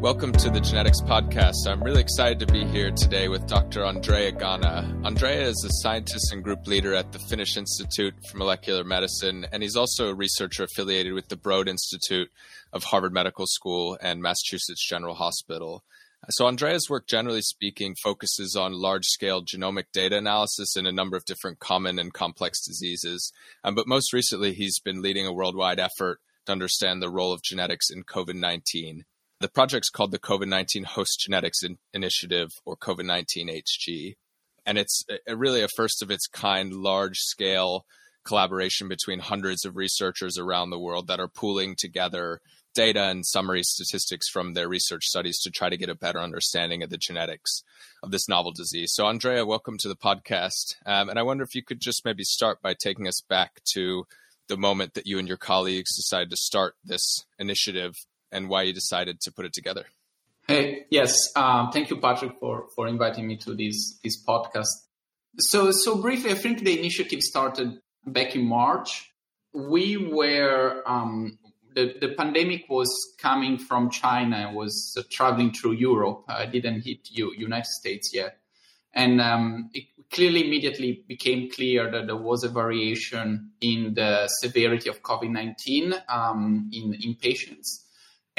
Welcome to the Genetics Podcast. I'm really excited to be here today with Dr. Andrea Ganna. Andrea is a scientist and group leader at the Finnish Institute for Molecular Medicine, and he's also a researcher affiliated with the Broad Institute of Harvard Medical School and Massachusetts General Hospital. So, Andrea's work, generally speaking, focuses on large scale genomic data analysis in a number of different common and complex diseases. Um, but most recently, he's been leading a worldwide effort to understand the role of genetics in COVID 19. The project's called the COVID 19 Host Genetics in- Initiative, or COVID 19 HG. And it's a, really a first of its kind, large scale collaboration between hundreds of researchers around the world that are pooling together data and summary statistics from their research studies to try to get a better understanding of the genetics of this novel disease. So, Andrea, welcome to the podcast. Um, and I wonder if you could just maybe start by taking us back to the moment that you and your colleagues decided to start this initiative and why you decided to put it together. Hey, yes, um, thank you, Patrick, for for inviting me to this this podcast. So, so briefly, I think the initiative started back in March. We were um, the the pandemic was coming from China, was uh, traveling through Europe. I didn't hit you United States yet, and um, it clearly immediately became clear that there was a variation in the severity of COVID nineteen um, in in patients.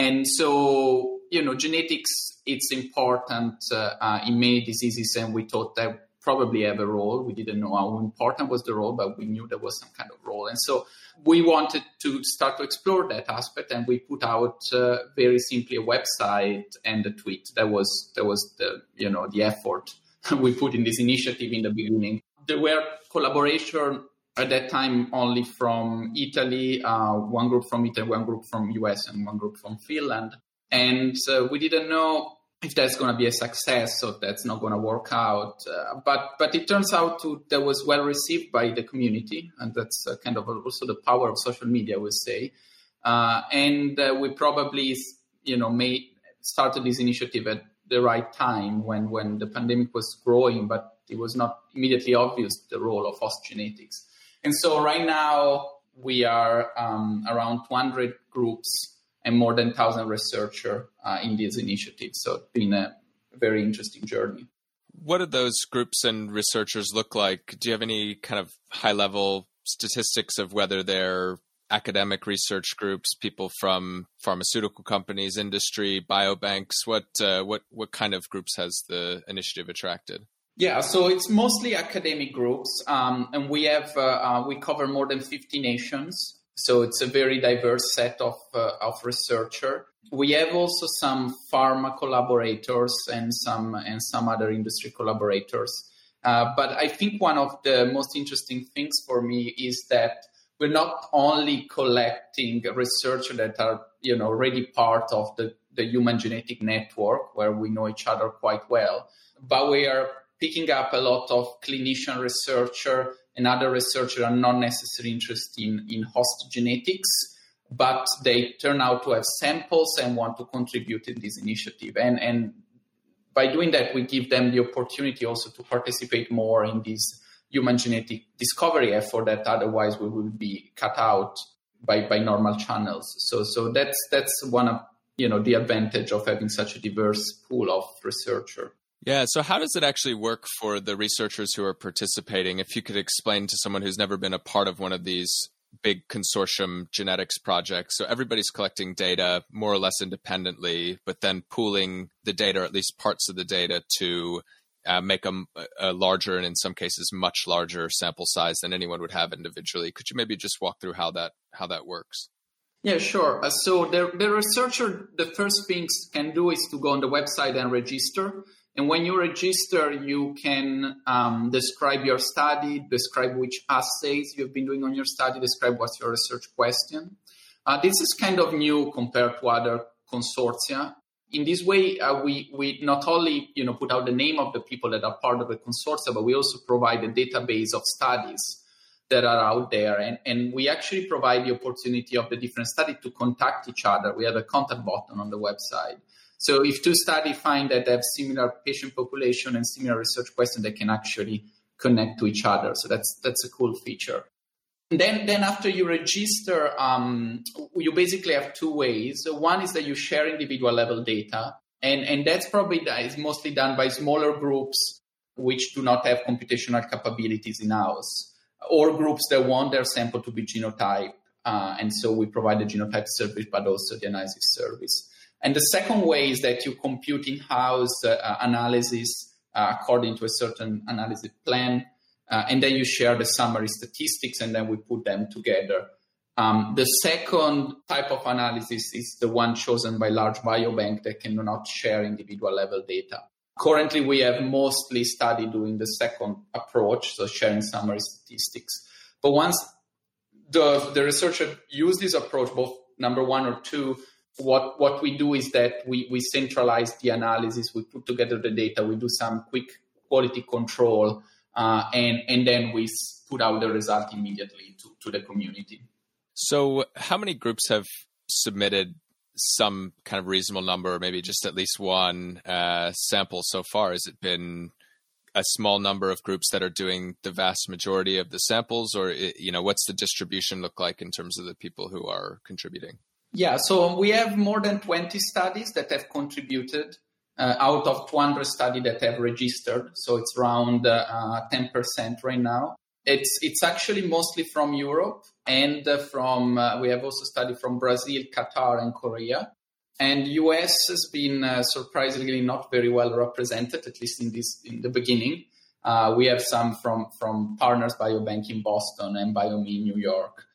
And so, you know, genetics, it's important uh, uh, in many diseases, and we thought that probably have a role. We didn't know how important was the role, but we knew there was some kind of role. And so we wanted to start to explore that aspect, and we put out uh, very simply a website and a tweet. That was that was the you know the effort we put in this initiative in the beginning. There were collaboration at that time only from Italy, uh, one group from Italy, one group from US, and one group from Finland. And uh, we didn't know if that's going to be a success or that's not going to work out. Uh, but but it turns out to, that was well received by the community, and that's uh, kind of also the power of social media, I would say. Uh, and uh, we probably you know made started this initiative at the right time when when the pandemic was growing, but it was not immediately obvious the role of host genetics. And so right now we are um, around 200 groups and more than 1,000 researchers uh, in this initiative. So it's been a very interesting journey. What do those groups and researchers look like? Do you have any kind of high level statistics of whether they're academic research groups, people from pharmaceutical companies, industry, biobanks? What uh, what what kind of groups has the initiative attracted? Yeah, so it's mostly academic groups, um, and we have uh, uh, we cover more than 50 nations. So it's a very diverse set of uh, of researcher. We have also some pharma collaborators and some and some other industry collaborators. Uh, but I think one of the most interesting things for me is that we're not only collecting research that are you know already part of the, the human genetic network where we know each other quite well, but we are picking up a lot of clinician researcher and other researchers are not necessarily interested in, in host genetics, but they turn out to have samples and want to contribute in this initiative. And, and by doing that, we give them the opportunity also to participate more in this human genetic discovery effort that otherwise we will be cut out by, by normal channels. So, so that's, that's one of, you know, the advantage of having such a diverse pool of researcher. Yeah. So, how does it actually work for the researchers who are participating? If you could explain to someone who's never been a part of one of these big consortium genetics projects. So, everybody's collecting data more or less independently, but then pooling the data, or at least parts of the data, to uh, make a, a, larger and in some cases much larger sample size than anyone would have individually. Could you maybe just walk through how that how that works? Yeah, sure. Uh, so the, the researcher, the first things can do is to go on the website and register. And when you register, you can um, describe your study, describe which assays you've been doing on your study, describe what's your research question. Uh, this is kind of new compared to other consortia. In this way, uh, we, we not only you know, put out the name of the people that are part of the consortia, but we also provide a database of studies that are out there. And, and we actually provide the opportunity of the different studies to contact each other. We have a contact button on the website. So if two studies find that they have similar patient population and similar research questions, they can actually connect to each other. So that's that's a cool feature. then, then after you register, um, you basically have two ways. So one is that you share individual level data, and, and that's probably is mostly done by smaller groups which do not have computational capabilities in house, or groups that want their sample to be genotyped. Uh, and so we provide the genotype service, but also the analysis service. And the second way is that you compute in house uh, analysis uh, according to a certain analysis plan uh, and then you share the summary statistics, and then we put them together. Um, the second type of analysis is the one chosen by large biobank that cannot share individual level data. Currently, we have mostly studied doing the second approach, so sharing summary statistics. But once the, the researcher use this approach, both number one or two, what, what we do is that we, we centralize the analysis, we put together the data, we do some quick quality control, uh, and and then we put out the result immediately to, to the community. So, how many groups have submitted some kind of reasonable number, or maybe just at least one uh, sample so far? Has it been a small number of groups that are doing the vast majority of the samples, or you know, what's the distribution look like in terms of the people who are contributing? Yeah, so we have more than 20 studies that have contributed uh, out of 200 studies that have registered. So it's around uh, 10% right now. It's it's actually mostly from Europe and uh, from uh, we have also studied from Brazil, Qatar, and Korea. And US has been uh, surprisingly not very well represented, at least in this in the beginning. Uh, we have some from from Partners Biobank in Boston and BioMe in New York.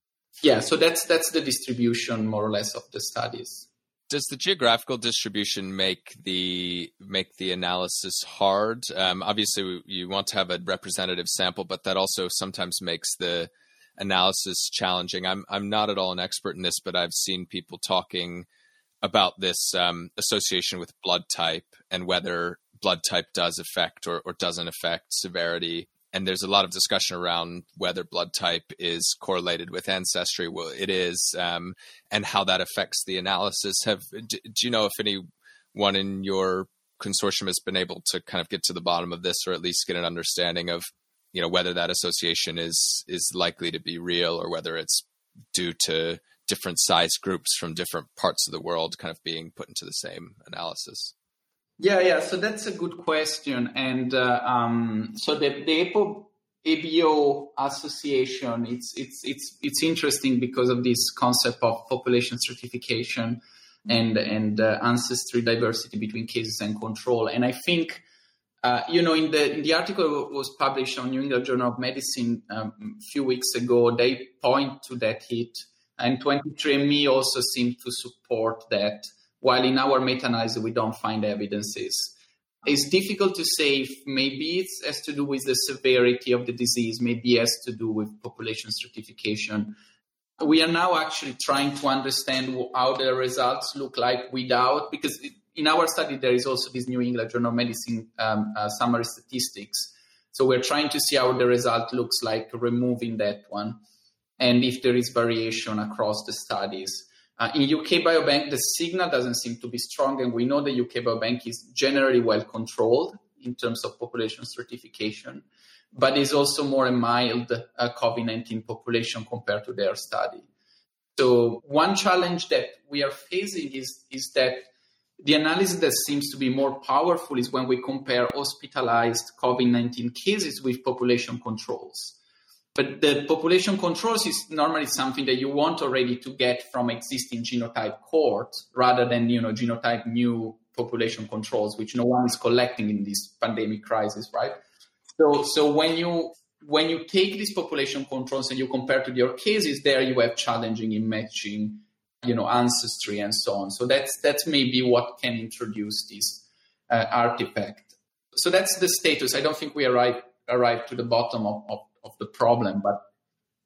Yeah, so that's that's the distribution more or less of the studies does the geographical distribution make the make the analysis hard? Um, obviously, you want to have a representative sample, but that also sometimes makes the analysis challenging. I'm I'm not at all an expert in this, but I've seen people talking about this um, association with blood type and whether blood type does affect or, or doesn't affect severity and there's a lot of discussion around whether blood type is correlated with ancestry. Well, it is, um, and how that affects the analysis. Have do, do you know if anyone in your consortium has been able to kind of get to the bottom of this, or at least get an understanding of, you know, whether that association is is likely to be real, or whether it's due to different size groups from different parts of the world kind of being put into the same analysis? Yeah, yeah. So that's a good question. And uh, um, so the, the APO, ABO association, it's, it's, it's, it's interesting because of this concept of population stratification and, and uh, ancestry diversity between cases and control. And I think, uh, you know, in the, in the article was published on New England Journal of Medicine um, a few weeks ago, they point to that hit. And 23andMe also seemed to support that while in our meta-analysis we don't find evidences. It's difficult to say if maybe it has to do with the severity of the disease, maybe it has to do with population stratification. We are now actually trying to understand how the results look like without, because in our study there is also this New England Journal of Medicine um, uh, summary statistics. So we're trying to see how the result looks like removing that one and if there is variation across the studies. Uh, in UK Biobank, the signal doesn't seem to be strong, and we know the UK Biobank is generally well controlled in terms of population stratification, but is also more a mild uh, COVID 19 population compared to their study. So, one challenge that we are facing is, is that the analysis that seems to be more powerful is when we compare hospitalized COVID 19 cases with population controls. But the population controls is normally something that you want already to get from existing genotype cohorts rather than, you know, genotype new population controls, which no one is collecting in this pandemic crisis, right? So, so when you when you take these population controls and you compare to your cases, there you have challenging in matching, you know, ancestry and so on. So that's that's maybe what can introduce this uh, artifact. So that's the status. I don't think we arrived arrived to the bottom of, of of the problem, but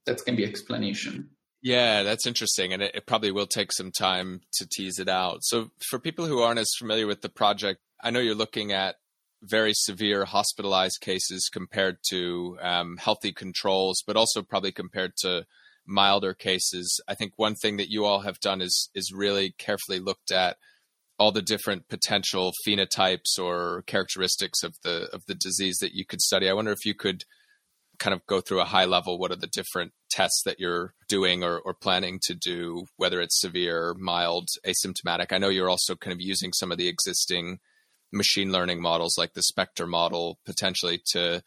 that can be explanation. Yeah, that's interesting, and it, it, probably will take some time to tease it out. So, for people who aren't as familiar with the project, I know you're looking at very severe hospitalized cases compared to um, healthy controls, but also probably compared to milder cases. I think one thing that you all have done is is really carefully looked at all the different potential phenotypes or characteristics of the of the disease that you could study. I wonder if you could kind of go through a high level what are the different tests that you're doing or, or planning to do, whether it's severe, mild, asymptomatic? I know you're also kind of using some of the existing machine learning models like the Spectre model potentially to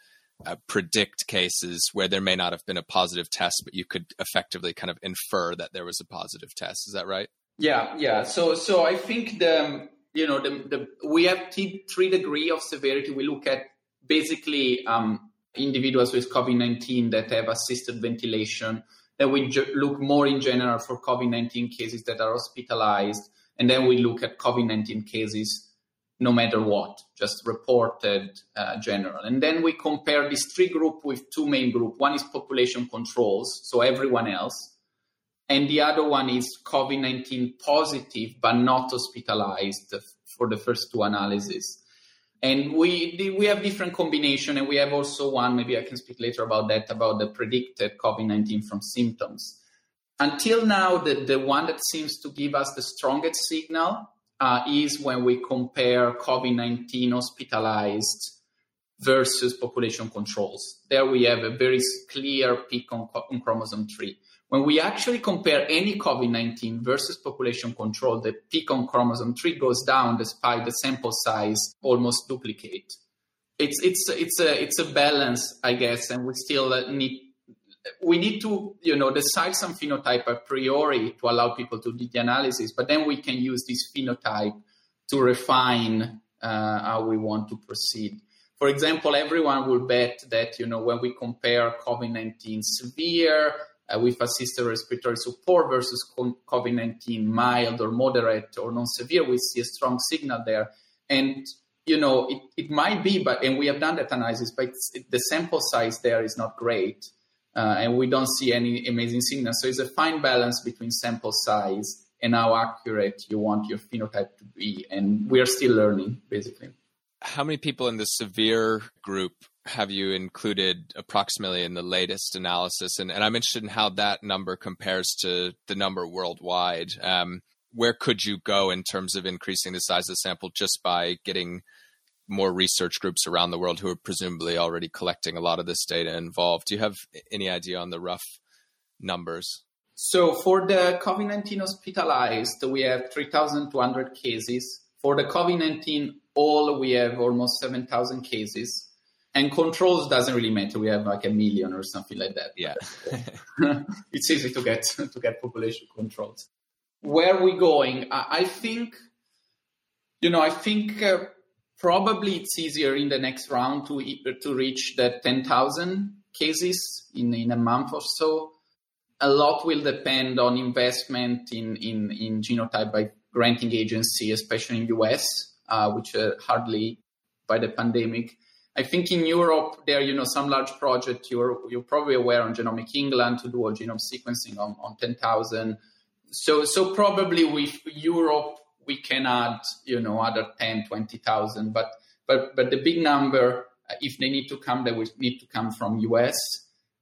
uh, predict cases where there may not have been a positive test, but you could effectively kind of infer that there was a positive test. Is that right? Yeah, yeah. So, so I think the you know the, the we have t- three degree of severity. We look at basically um, individuals with COVID nineteen that have assisted ventilation. Then we look more in general for COVID nineteen cases that are hospitalized, and then we look at COVID nineteen cases no matter what, just reported uh, general. And then we compare this three group with two main group. One is population controls, so everyone else. And the other one is COVID-19 positive, but not hospitalized for the first two analyses. And we, we have different combination and we have also one, maybe I can speak later about that, about the predicted COVID-19 from symptoms. Until now, the, the one that seems to give us the strongest signal uh, is when we compare COVID 19 hospitalized versus population controls. There we have a very clear peak on, on chromosome 3. When we actually compare any COVID 19 versus population control, the peak on chromosome 3 goes down despite the sample size almost duplicate. It's, it's, it's, a, it's a balance, I guess, and we still need we need to, you know, decide some phenotype a priori to allow people to do the analysis, but then we can use this phenotype to refine uh, how we want to proceed. For example, everyone will bet that, you know, when we compare COVID-19 severe uh, with assisted respiratory support versus COVID-19 mild or moderate or non-severe, we see a strong signal there. And you know, it, it might be, but and we have done that analysis, but the sample size there is not great uh, and we don't see any amazing signals. So it's a fine balance between sample size and how accurate you want your phenotype to be. And we are still learning, basically. How many people in the severe group have you included approximately in the latest analysis? And, and I'm interested in how that number compares to the number worldwide. Um, where could you go in terms of increasing the size of the sample just by getting more research groups around the world who are presumably already collecting a lot of this data involved. Do you have any idea on the rough numbers? So for the COVID-19 hospitalized, we have 3,200 cases. For the COVID-19 all, we have almost 7,000 cases. And controls doesn't really matter. We have like a million or something like that. Yeah, it's easy to get to get population controls. Where are we going? I, I think, you know, I think uh, probably it's easier in the next round to to reach the 10,000 cases in, in a month or so. A lot will depend on investment in, in, in genotype by granting agency, especially in US, uh, which are hardly by the pandemic. I think in Europe there, you know, some large project you're you're probably aware on Genomic England to do whole genome sequencing on, on 10,000. So so probably with Europe we can add, you know, other 10, 20,000. But, but, but the big number, uh, if they need to come, they will need to come from US.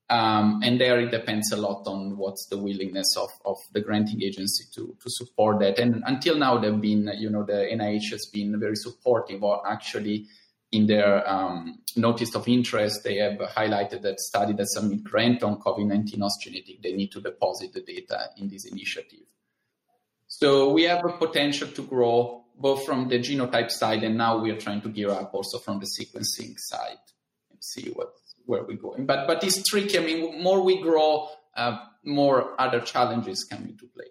Um, and there it depends a lot on what's the willingness of, of the granting agency to, to support that. And until now, they've been, you know, the NIH has been very supportive or actually in their um, notice of interest, they have highlighted that study that submit grant on COVID-19 genetic, they need to deposit the data in this initiative. So we have a potential to grow both from the genotype side, and now we are trying to gear up also from the sequencing side and see what where we're going. But but it's tricky. I mean, more we grow, uh, more other challenges come into play.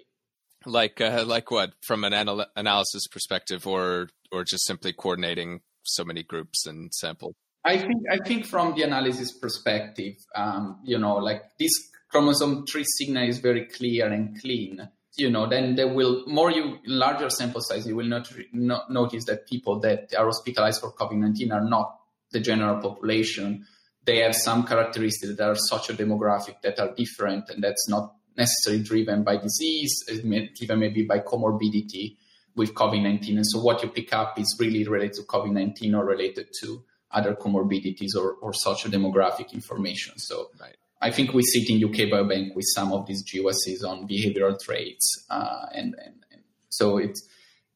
Like uh, like what from an anal- analysis perspective, or or just simply coordinating so many groups and samples. I think I think from the analysis perspective, um, you know, like this chromosome three signal is very clear and clean you know, then there will more you larger sample size, you will not, not notice that people that are hospitalized for COVID-19 are not the general population. They have some characteristics that are socio-demographic that are different, and that's not necessarily driven by disease, driven maybe by comorbidity with COVID-19. And so what you pick up is really related to COVID-19 or related to other comorbidities or, or socio-demographic information. So right. I think we sit in UK Biobank with some of these GWASs on behavioral traits, uh, and, and, and, so it's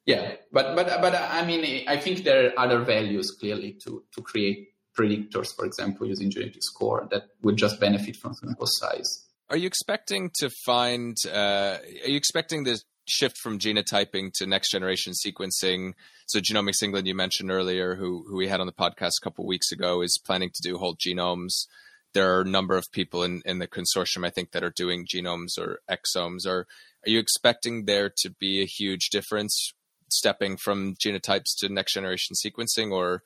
yeah. But but but I mean, I think there are other values clearly to to create predictors, for example, using genetic score that would just benefit from sample size. Are you expecting to find? Uh, are you expecting the shift from genotyping to next generation sequencing? So, Genomics England, you mentioned earlier, who who we had on the podcast a couple weeks ago, is planning to do whole genomes. There are a number of people in, in the consortium, I think, that are doing genomes or exomes. Are are you expecting there to be a huge difference stepping from genotypes to next generation sequencing, or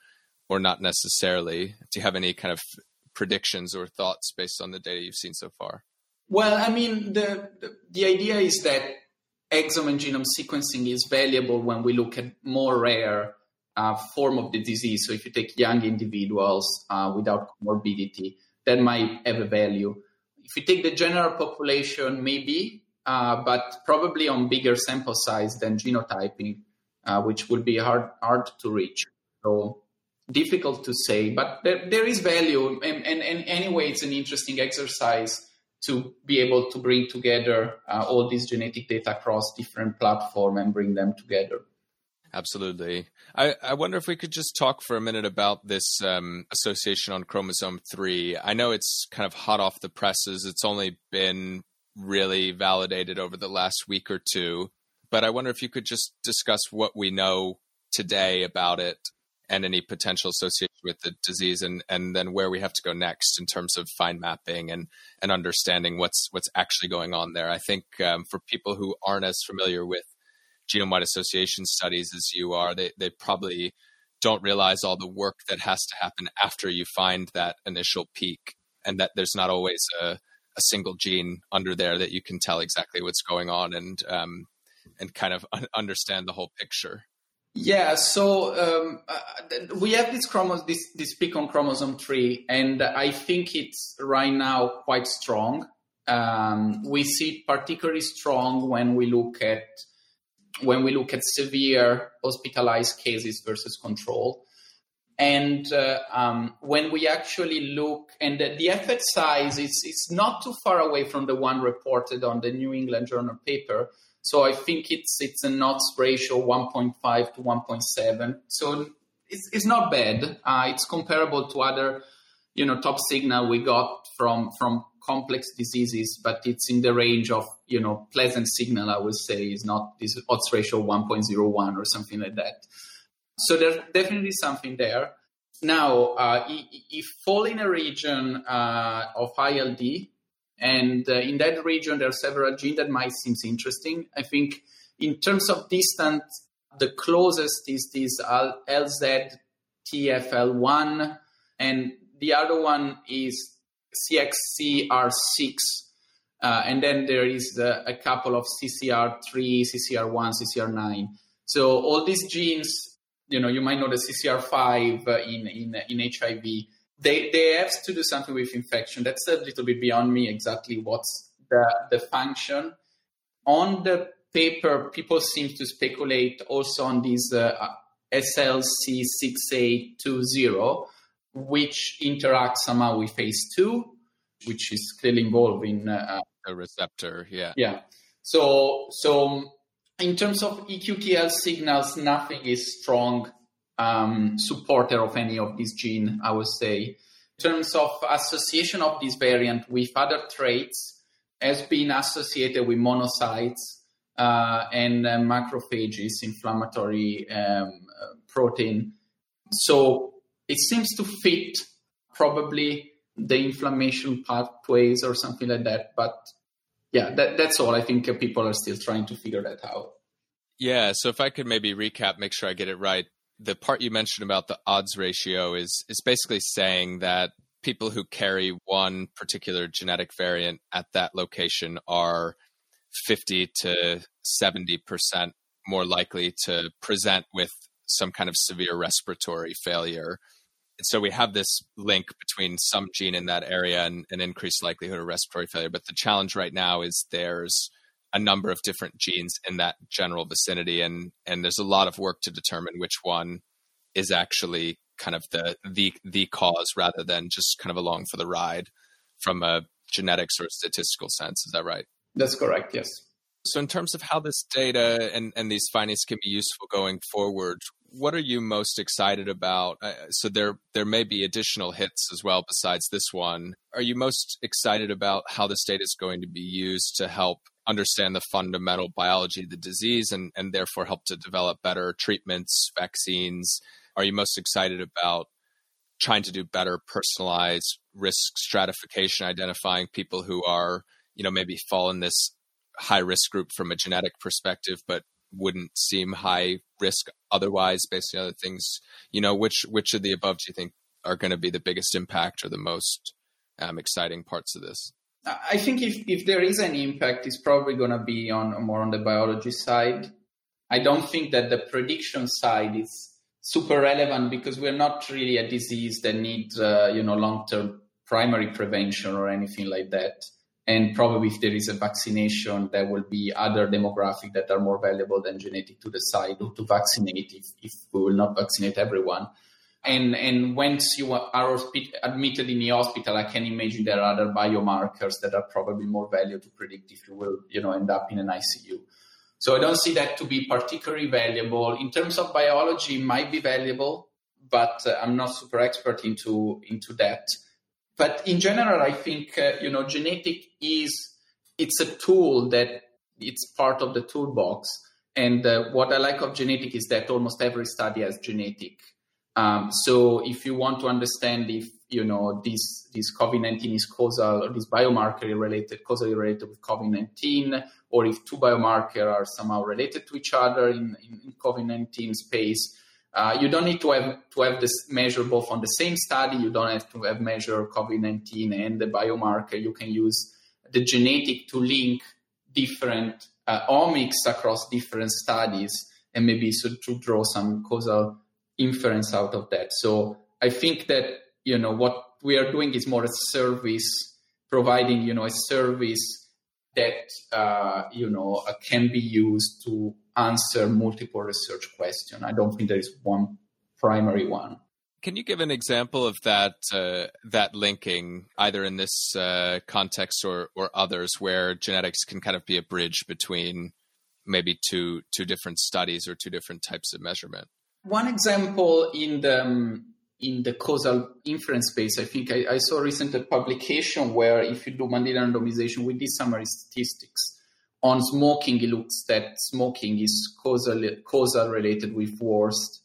or not necessarily? Do you have any kind of predictions or thoughts based on the data you've seen so far? Well, I mean, the, the idea is that exome and genome sequencing is valuable when we look at more rare uh, form of the disease. So if you take young individuals uh, without comorbidity, that might have a value. If you take the general population, maybe, uh, but probably on bigger sample size than genotyping, uh, which would be hard hard to reach. So difficult to say, but there, there is value. And, and, and anyway, it's an interesting exercise to be able to bring together uh, all these genetic data across different platforms and bring them together. Absolutely. I, I wonder if we could just talk for a minute about this um, association on chromosome 3. I know it's kind of hot off the presses. It's only been really validated over the last week or two. But I wonder if you could just discuss what we know today about it and any potential association with the disease and, and then where we have to go next in terms of fine mapping and, and understanding what's what's actually going on there. I think um, for people who aren't as familiar with genome-wide association studies as you are, they, they probably don't realize all the work that has to happen after you find that initial peak and that there's not always a, a single gene under there that you can tell exactly what's going on and um, and kind of understand the whole picture. Yeah, so um, uh, we have this this this peak on chromosome three, and I think it's right now quite strong. Um, we see it particularly strong when we look at when we look at severe hospitalized cases versus control. And uh, um, when we actually look, and the, the effect size is, is not too far away from the one reported on the New England Journal paper, so I think it's it's an odds ratio 1.5 to 1.7. So it's, it's not bad. Uh, it's comparable to other, you know, top signal we got from from complex diseases, but it's in the range of you know pleasant signal. I would say is not this odds ratio 1.01 or something like that. So there's definitely something there. Now, uh, if fall in a region uh, of ILD, and uh, in that region, there are several genes that might seem interesting. I think in terms of distance, the closest is this LZTFL1, and the other one is CXCR6. Uh, and then there is a couple of CCR3, CCR1, CCR9. So all these genes, you know, you might know the CCR5 uh, in, in, in HIV they they have to do something with infection. That's a little bit beyond me exactly what's the the function. On the paper, people seem to speculate also on this uh, SLC6A20, which interacts somehow with ACE2, which is clearly involved in uh, a receptor. Yeah. Yeah. So so in terms of EQTL signals, nothing is strong um, supporter of any of these gene, I would say. In terms of association of this variant with other traits, has been associated with monocytes uh, and uh, macrophages, inflammatory um, protein. So it seems to fit probably the inflammation pathways or something like that. But yeah, that, that's all. I think people are still trying to figure that out. Yeah. So if I could maybe recap, make sure I get it right the part you mentioned about the odds ratio is is basically saying that people who carry one particular genetic variant at that location are 50 to 70 percent more likely to present with some kind of severe respiratory failure. And so we have this link between some gene in that area and an increased likelihood of respiratory failure. But the challenge right now is there's a number of different genes in that general vicinity, and and there's a lot of work to determine which one is actually kind of the the the cause rather than just kind of along for the ride from a genetics or statistical sense. Is that right? That's correct. Yes. So, in terms of how this data and, and these findings can be useful going forward, what are you most excited about? Uh, so there there may be additional hits as well besides this one. Are you most excited about how this data is going to be used to help understand the fundamental biology of the disease and, and therefore help to develop better treatments, vaccines? Are you most excited about trying to do better personalized risk stratification, identifying people who are, you know, maybe fall in this high risk group from a genetic perspective, but wouldn't seem high risk otherwise based on other things. You know, which which of the above do you think are going to be the biggest impact or the most um, exciting parts of this? I think if, if there is any impact, it's probably going to be on more on the biology side. I don't think that the prediction side is super relevant because we're not really a disease that needs uh, you know long term primary prevention or anything like that. And probably if there is a vaccination, there will be other demographic that are more valuable than genetic to decide to vaccinate if, if we will not vaccinate everyone. And, and once you are admitted in the hospital, I can imagine there are other biomarkers that are probably more valuable to predict if you will, you know, end up in an ICU. So I don't see that to be particularly valuable. In terms of biology, might be valuable, but uh, I'm not super expert into, into that but in general, I think uh, you know genetic is it's a tool that it's part of the toolbox. And uh, what I like of genetic is that almost every study has genetic. Um, so if you want to understand if you know this this COVID nineteen is causal or this biomarker related causally related with COVID nineteen, or if two biomarkers are somehow related to each other in, in, in COVID nineteen space, uh, you don't need to have to have this measure both on the same study. You don't have to have measure COVID-19 and the biomarker. You can use the genetic to link different uh, omics across different studies and maybe so to draw some causal inference out of that. So I think that you know what we are doing is more a service, providing you know a service that uh, you know uh, can be used to answer multiple research questions. I don't think there is one primary one. Can you give an example of that uh, that linking, either in this uh, context or or others, where genetics can kind of be a bridge between maybe two two different studies or two different types of measurement? One example in the um, in the causal inference space, I think I, I saw a recent publication where if you do Mendelian randomization with these summary statistics, on smoking, it looks that smoking is causal, causal related with worst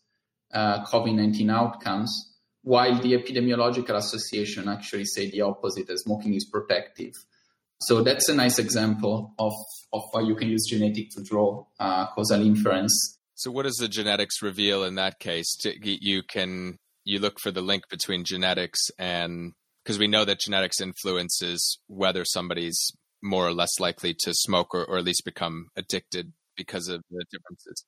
uh, COVID 19 outcomes, while the epidemiological association actually say the opposite, that smoking is protective. So that's a nice example of, of how you can use genetic to draw uh, causal inference. So what does the genetics reveal in that case? You can you look for the link between genetics and because we know that genetics influences whether somebody's more or less likely to smoke or, or at least become addicted because of the differences?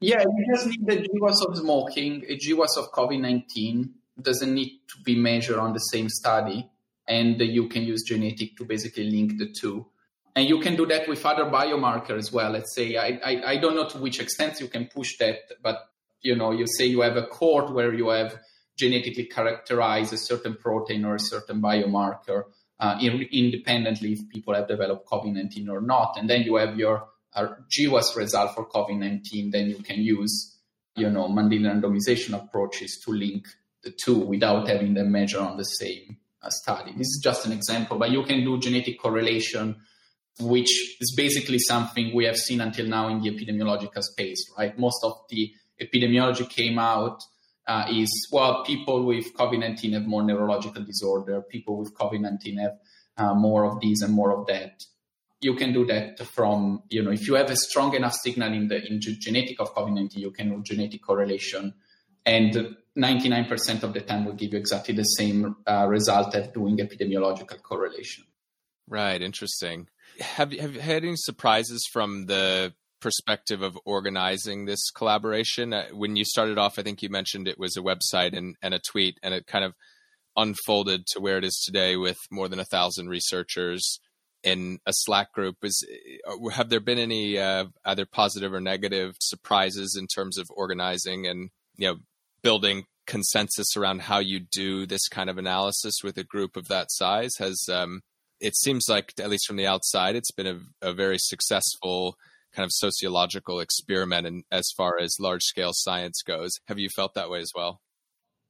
Yeah, you just need the GWAS of smoking, a GWAS of COVID 19 doesn't need to be measured on the same study. And you can use genetic to basically link the two. And you can do that with other biomarkers as well. Let's say, I, I, I don't know to which extent you can push that, but you know, you say you have a cohort where you have genetically characterized a certain protein or a certain biomarker uh, independently if people have developed COVID-19 or not. And then you have your uh, GWAS result for COVID-19, then you can use, you know, Mendelian randomization approaches to link the two without having them measure on the same uh, study. This is just an example, but you can do genetic correlation, which is basically something we have seen until now in the epidemiological space, right? Most of the epidemiology came out uh, is well, people with COVID 19 have more neurological disorder, people with COVID 19 have uh, more of these and more of that. You can do that from, you know, if you have a strong enough signal in the in genetic of COVID 19, you can do genetic correlation. And 99% of the time will give you exactly the same uh, result as doing epidemiological correlation. Right, interesting. Have you, have you had any surprises from the perspective of organizing this collaboration? Uh, when you started off, I think you mentioned it was a website and, and a tweet, and it kind of unfolded to where it is today with more than a thousand researchers in a Slack group. Is uh, have there been any uh, either positive or negative surprises in terms of organizing and you know building consensus around how you do this kind of analysis with a group of that size? Has um, it seems like at least from the outside, it's been a, a very successful kind of sociological experiment and as far as large scale science goes. Have you felt that way as well?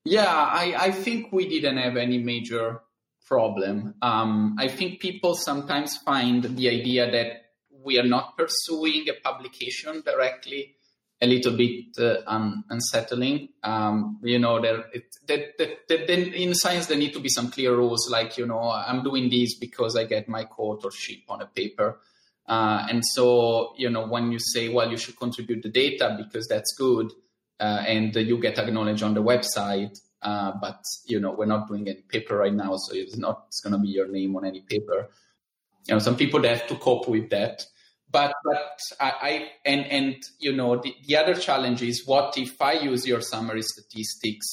Yeah, I, I think we didn't have any major problem. Um, I think people sometimes find the idea that we are not pursuing a publication directly a little bit uh, un- unsettling. Um, you know, there, it, in science there need to be some clear rules, like you know, I'm doing this because I get my co-authorship on a paper. Uh, and so, you know, when you say, well, you should contribute the data because that's good, uh, and you get acknowledged on the website, uh, but you know, we're not doing any paper right now, so it's not going to be your name on any paper. You know, some people they have to cope with that but but I, I, and and you know the, the other challenge is what if I use your summary statistics,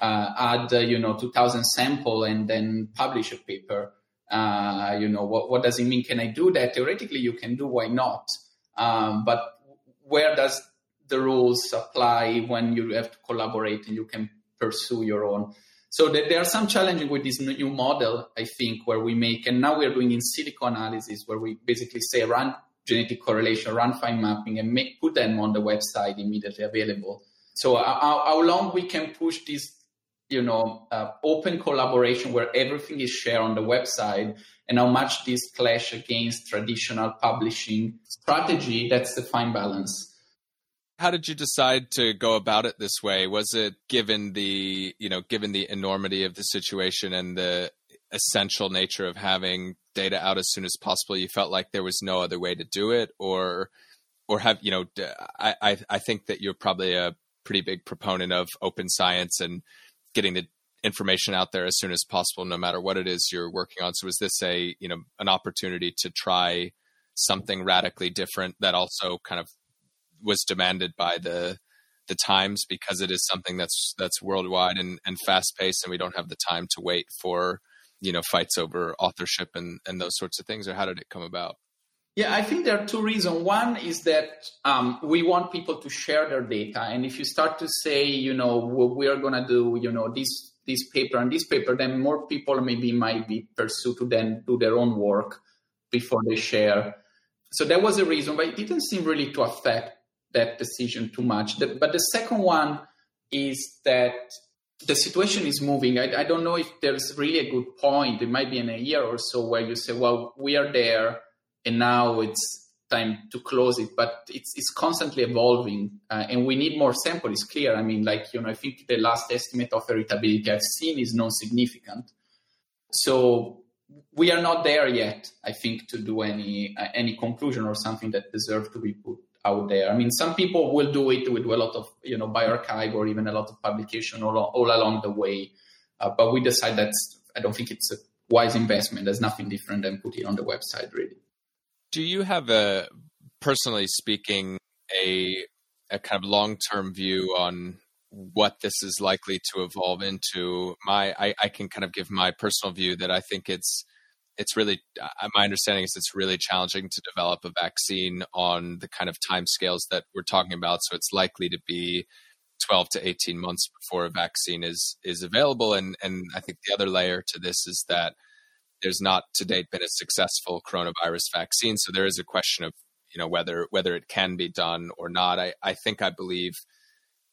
uh, add uh, you know 2,000 sample and then publish a paper. Uh, you know what what does it mean? Can I do that? Theoretically, you can do. Why not? Um, but where does the rules apply when you have to collaborate and you can pursue your own? So there are some challenges with this new model, I think, where we make, and now we are doing in silico analysis, where we basically say run genetic correlation, run fine mapping, and make, put them on the website immediately available. So uh, how, how long we can push this, you know, uh, open collaboration where everything is shared on the website, and how much this clash against traditional publishing strategy? That's the fine balance. How did you decide to go about it this way? Was it given the, you know, given the enormity of the situation and the essential nature of having data out as soon as possible? You felt like there was no other way to do it or or have you know i i, I think that you're probably a pretty big proponent of open science and getting the information out there as soon as possible no matter what it is you're working on. So was this a you know an opportunity to try something radically different that also kind of was demanded by the the times? Because it is something that's that's worldwide and, and fast paced and we don't have the time to wait for you know fights over authorship and and those sorts of things or how did it come about? Yeah i think there are two reasons. One is that um, we want people to share their data and if you start to say you know we are going to do you know this this paper and this paper then more people maybe might be pursued to then do their own work before they share. So that was a reason but it didn't seem really to affect that decision too much. But the second one is that the situation is moving. I, I, don't know if there's really a good point. It might be in a year or so where you say, well, we are there and now it's time to close it. But it's, it's constantly evolving uh, and we need more sample. It's clear. I mean, like, you know, I think the last estimate of heritability I've seen is non-significant. So we are not there yet, I think, to do any, uh, any conclusion or something that deserves to be put out there. I mean, some people will do it with a lot of, you know, bioRxiv or even a lot of publication all, all along the way. Uh, but we decide that I don't think it's a wise investment. There's nothing different than put it on the website, really. Do you have a, personally speaking, a, a kind of long term view on what this is likely to evolve into? My, I, I can kind of give my personal view that I think it's it's really uh, my understanding is it's really challenging to develop a vaccine on the kind of time scales that we're talking about. So it's likely to be 12 to 18 months before a vaccine is is available. And and I think the other layer to this is that there's not to date been a successful coronavirus vaccine. So there is a question of you know whether whether it can be done or not. I, I think I believe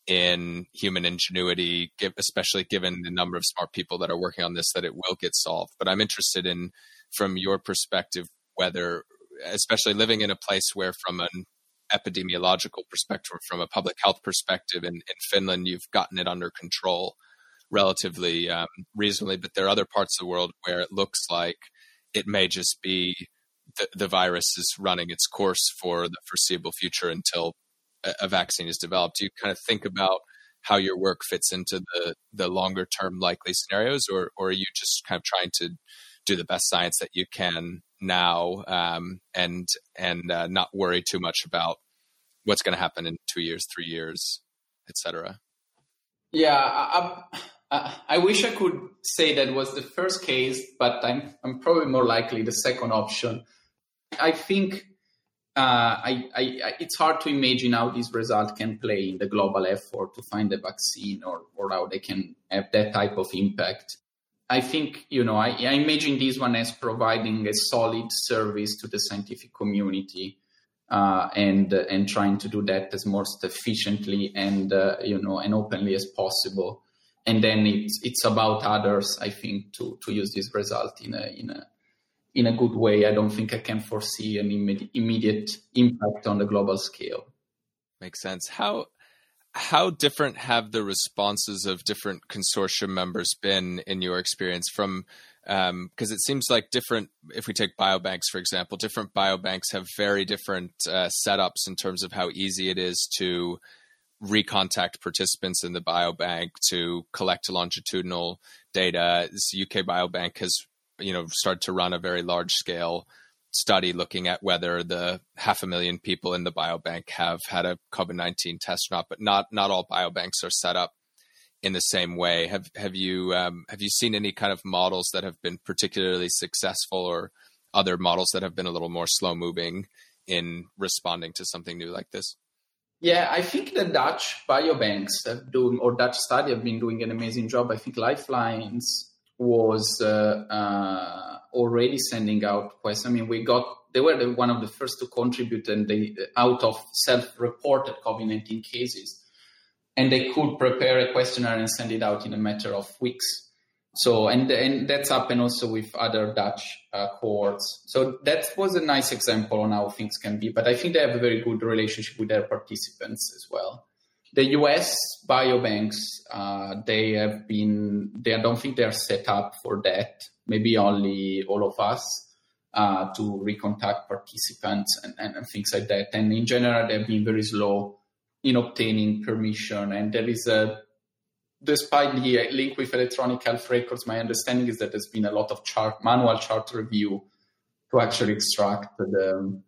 in human ingenuity, especially given the number of smart people that are working on this, that it will get solved. But I'm interested in, from your perspective, whether, especially living in a place where, from an epidemiological perspective, from a public health perspective, in, in Finland, you've gotten it under control relatively um, reasonably. But there are other parts of the world where it looks like it may just be the, the virus is running its course for the foreseeable future until a vaccine is developed, do you kind of think about how your work fits into the the longer term likely scenarios, or or are you just kind of trying to do the best science that you can now um, and and uh, not worry too much about what's going to happen in two years, three years, etc. Yeah, I, I, I, wish I could say that was the first case, but I'm I'm probably more likely the second option. I think uh, I, I, it's hard to imagine how this result can play in the global effort to find a vaccine or, or how they can have that type of impact. I think, you know, I, I imagine this one as providing a solid service to the scientific community. uh, and and trying to do that as most efficiently and uh, you know and openly as possible. And then it's it's about others, I think, to to use this result in a in a in a good way. I don't think I can foresee an immediate, impact on the global scale. Makes sense. How how different have the responses of different consortium members been in your experience from because um, it seems like different if we take biobanks for example different biobanks have very different uh, setups in terms of how easy it is to recontact participants in the biobank to collect longitudinal data this uk biobank has you know started to run a very large scale study looking at whether the half a million people in the biobank have had a covid-19 test or not but not not all biobanks are set up in the same way. Have have you um, have you seen any kind of models that have been particularly successful, or other models that have been a little more slow moving in responding to something new like this? Yeah, I think the Dutch biobanks have doing or Dutch study have been doing an amazing job. I think Lifelines was uh, uh, already sending out questions. I mean, we got they were the, one of the first to contribute, and they out of self-reported COVID nineteen cases and they could prepare a questionnaire and send it out in a matter of weeks. So, and and that's happened also with other Dutch uh, cohorts. So that was a nice example on how things can be. But I think they have a very good relationship with their participants as well. The US biobanks, uh, they have been, they I don't think they are set up for that. Maybe only all of us uh, to recontact participants and, and, and things like that. And in general, they've been very slow in obtaining permission. And there is a, despite the link with electronic health records, my understanding is that there's been a lot of chart, manual chart review to actually extract the,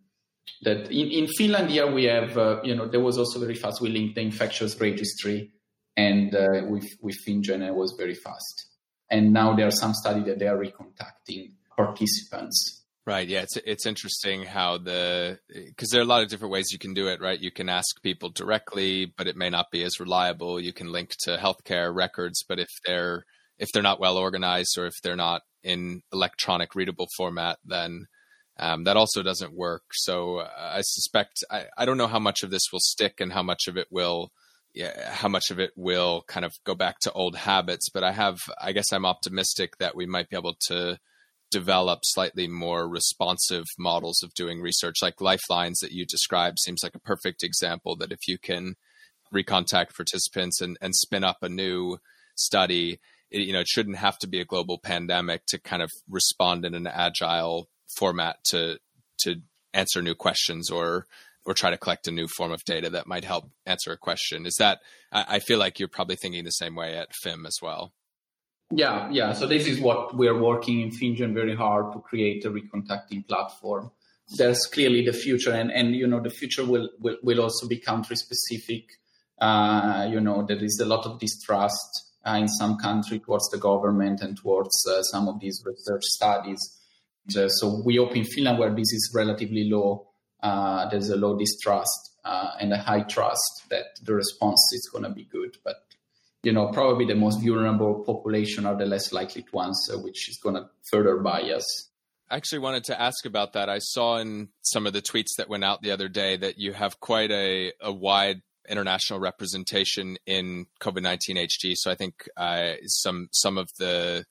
that in, in Finland here we have, uh, you know, there was also very fast. We linked the infectious registry and uh, with, with FinnGen it was very fast. And now there are some studies that they are recontacting participants Right. Yeah. It's it's interesting how the because there are a lot of different ways you can do it. Right. You can ask people directly, but it may not be as reliable. You can link to healthcare records, but if they're if they're not well organized or if they're not in electronic readable format, then um, that also doesn't work. So uh, I suspect I, I don't know how much of this will stick and how much of it will yeah, how much of it will kind of go back to old habits. But I have I guess I'm optimistic that we might be able to develop slightly more responsive models of doing research like lifelines that you described seems like a perfect example that if you can recontact participants and, and spin up a new study it, you know it shouldn't have to be a global pandemic to kind of respond in an agile format to to answer new questions or or try to collect a new form of data that might help answer a question is that i, I feel like you're probably thinking the same way at FIMM as well yeah, yeah. So this is what we're working in FinnGen very hard to create a recontacting platform. There's clearly the future, and, and you know the future will will, will also be country specific. Uh, you know there is a lot of distrust uh, in some country towards the government and towards uh, some of these research studies. So we hope in Finland, where this is relatively low, uh, there's a low distrust uh, and a high trust that the response is going to be good. But you know, probably the most vulnerable population are the less likely to answer, which is going to further bias. I actually wanted to ask about that. I saw in some of the tweets that went out the other day that you have quite a, a wide international representation in COVID nineteen HG. So I think uh, some some of the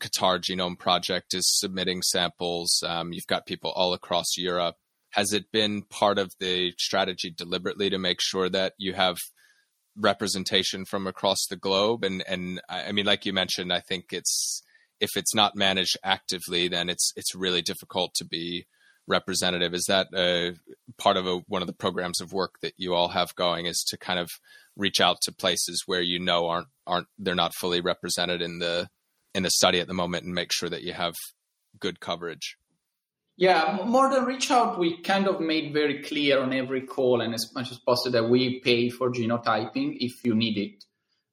Qatar Genome Project is submitting samples. Um, you've got people all across Europe. Has it been part of the strategy deliberately to make sure that you have representation from across the globe. And and I mean, like you mentioned, I think it's if it's not managed actively, then it's it's really difficult to be representative. Is that part of a, one of the programs of work that you all have going? Is to kind of reach out to places where you know aren't aren't they're not fully represented in the in the study at the moment, and make sure that you have good coverage. Yeah, more than reach out, we kind of made very clear on every call and as much as possible that we pay for genotyping if you need it.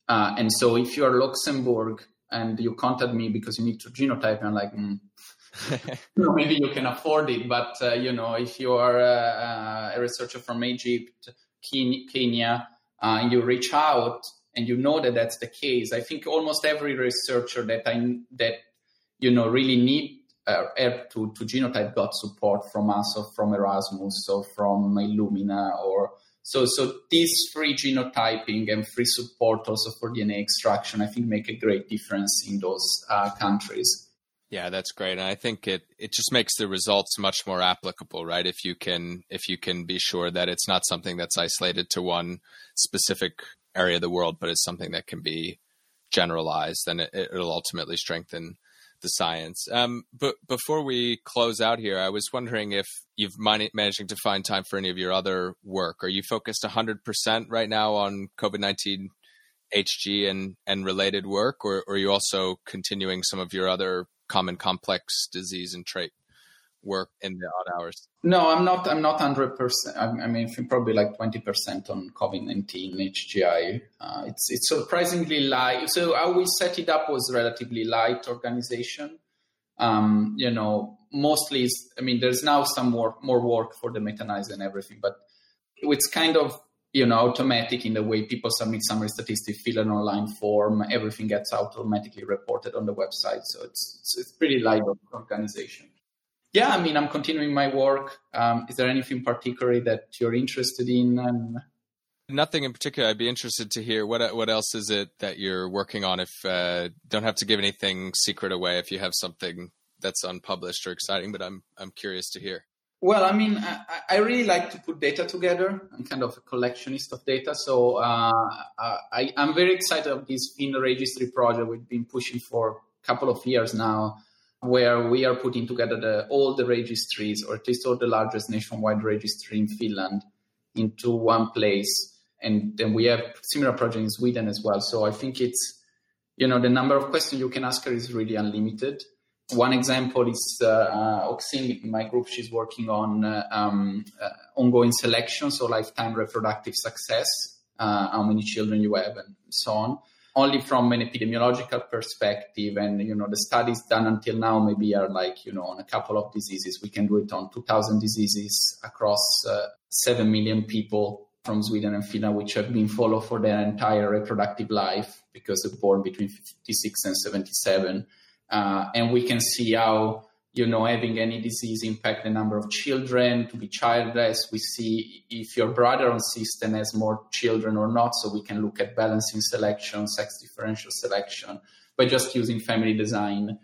Uh, and so if you're Luxembourg and you contact me because you need to genotype, I'm like, mm, maybe you can afford it. But, uh, you know, if you are uh, a researcher from Egypt, Kenya, uh, and you reach out and you know that that's the case, I think almost every researcher that I, that, you know, really need uh, to, to genotype got support from us or from Erasmus or from Illumina or so so this free genotyping and free support also for DNA extraction I think make a great difference in those uh, countries. Yeah, that's great, and I think it it just makes the results much more applicable, right? If you can if you can be sure that it's not something that's isolated to one specific area of the world, but it's something that can be generalized, then it, will ultimately strengthen the science. Um, but before we close out here, I was wondering if you've man- managing to find time for any of your other work. Are you focused 100% right now on COVID 19 HG and, and related work, or, or, are you also continuing some of your other common complex disease and trait work in the odd hours? No, I'm not. I'm not hundred percent. I mean, probably like twenty percent on COVID nineteen HGI. Uh, it's it's surprisingly light. So how we set it up was relatively light organization. Um, you know, mostly. I mean, there's now some more more work for the meta and everything, but it's kind of you know automatic in the way people submit summary statistics, fill an online form, everything gets automatically reported on the website. So it's it's, it's pretty light organization yeah, I mean, I'm continuing my work. Um, is there anything particularly that you're interested in? And... Nothing in particular. I'd be interested to hear what what else is it that you're working on. If uh, don't have to give anything secret away, if you have something that's unpublished or exciting, but I'm I'm curious to hear. Well, I mean, I, I really like to put data together. I'm kind of a collectionist of data, so uh, I, I'm very excited of this FinRegistry project we've been pushing for a couple of years now where we are putting together the, all the registries, or at least all the largest nationwide registry in Finland, into one place. And then we have similar projects in Sweden as well. So I think it's, you know, the number of questions you can ask her is really unlimited. One example is uh, uh, Aoxing, my group, she's working on uh, um, uh, ongoing selection, so lifetime reproductive success, uh, how many children you have, and so on only from an epidemiological perspective and you know the studies done until now maybe are like you know on a couple of diseases. We can do it on 2000 diseases across uh, 7 million people from sweden and finland which have been followed for their entire reproductive life because they're born between 56 and 77 uh, and we can see how you know, having any disease impact the number of children to be childless. We see if your brother on system has more children or not. So we can look at balancing selection, sex differential selection by just using family design.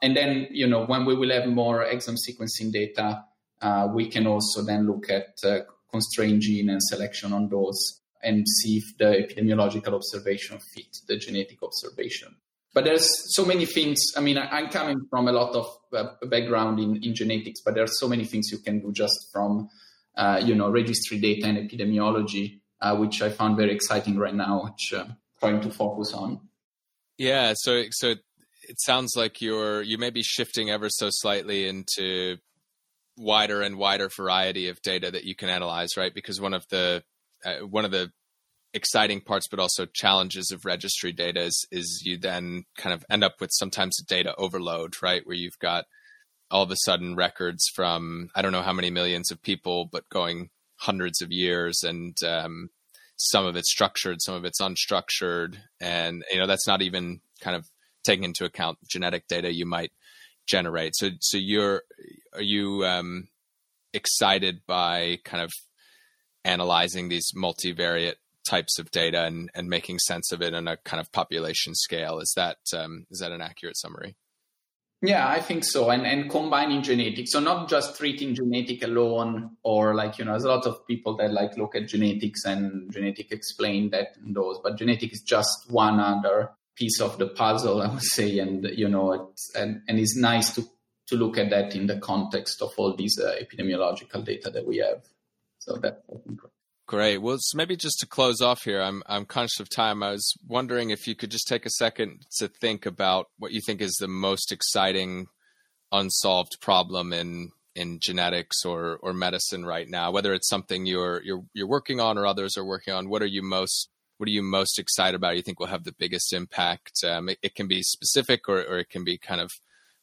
And then, you know, when we will have more exome sequencing data, uh, we can also then look at uh, constrained gene and selection on those and see if the epidemiological observation fit the genetic observation but there's so many things. I mean, I, am coming from a lot of uh, background in, in genetics, but there's so many things you can do just from, uh, you know, registry data and epidemiology, uh, which I found very exciting right now, which uh, trying to focus on. Yeah. So, so it sounds like you're, you may be shifting ever so slightly into wider and wider variety of data that you can analyze, right? Because one of the, uh, one of the exciting parts, but also challenges of registry data is, is you then kind of end up with sometimes a data overload, right? Where you've got all of a sudden records from I don't know how many millions of people, but going hundreds of years, and um, some of it's structured, some of it's unstructured, and you know that's not even kind of taking into account genetic data you might generate. So, so you're are you um, excited by kind of analyzing these multivariate types of data and, and making sense of it on a kind of population scale. Is that um, is that an accurate summary? Yeah, I think so. And and combining genetics. So not just treating genetic alone or like, you know, there's a lot of people that like look at genetics and genetic explain that and those, but genetic is just one other piece of the puzzle, I would say. And, you know, it's, and, and it's nice to, to look at that in the context of all these uh, epidemiological data that we have. So that's, I think, Great. Well, maybe just to close off here, I'm I'm conscious of time. I was wondering if you could just take a second to think about what you think is the most exciting unsolved problem in in genetics or or medicine right now. Whether it's something you're you're you're working on or others are working on. What are you most what are you most excited about? You think will have the biggest impact? Um, it, it, can be specific or or it can be kind of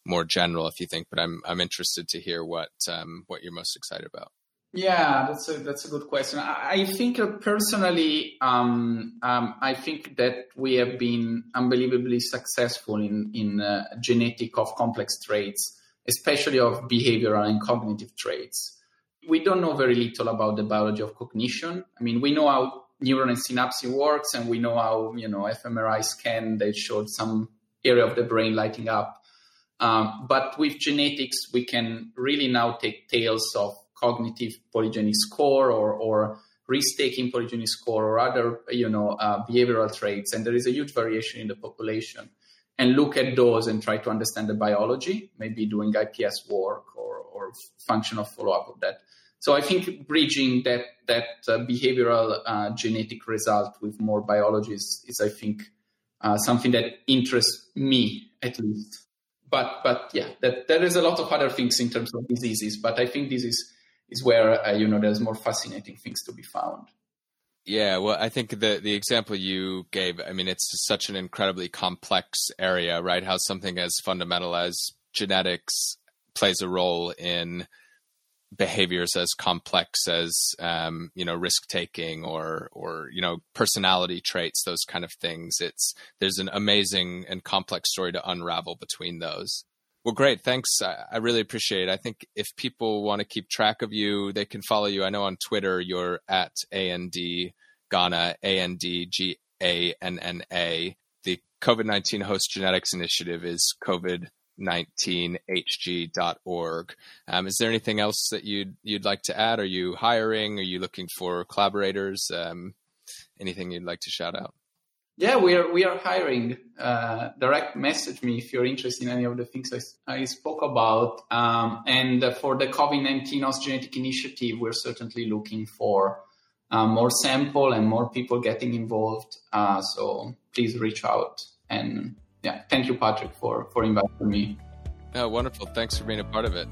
more general if you think. But I'm I'm interested to hear what um, what you're most excited about. Yeah, that's a that's a good question. I, I think uh, personally, um, um, I think that we have been unbelievably successful in in uh, genetic of complex traits. especially of behavioral and cognitive traits. We don't know very little about the biology of cognition. I mean, we know how neuron and synapse works, and we know how you know fMRI scan they showed some area of the brain lighting up. Um, but with genetics, we can really now take tales of cognitive polygenic score or, or risk-taking polygenic score or other you know uh, behavioral traits, and there is a huge variation in the population. And look at those and try to understand the biology, maybe doing IPS work or, or functional follow-up of that. So I think bridging that that uh, behavioral uh, genetic result with more biology is, is I think, uh, something that interests me at least. But but yeah, that there is a lot of other things in terms of diseases. But I think this is is where uh, you know there's more fascinating things to be found. Yeah, well, I think the the example you gave, I mean, it's such an incredibly complex area, right? How something as fundamental as genetics plays a role in behaviors as complex as um, you know risk taking or or you know personality traits those kind of things it's there's an amazing and complex story to unravel between those well great thanks I, really appreciate it i think if people want to keep track of you they can follow you i know on twitter you're at and Ganna a-n-d-g-a-n-n-a the covid-19 host genetics initiative is covid 19hg.org. Um, is there anything else that you'd you'd like to add? Are you hiring? Are you looking for collaborators? Um, anything you'd like to shout out? Yeah, we are we are hiring. Uh, direct message me if you're interested in any of the things I, I spoke about. Um, and for the COVID-19 host genetic initiative, we're certainly looking for uh, more sample and more people getting involved. Uh, so please reach out and yeah, thank you, Patrick, for for inviting me. Oh, wonderful! Thanks for being a part of it.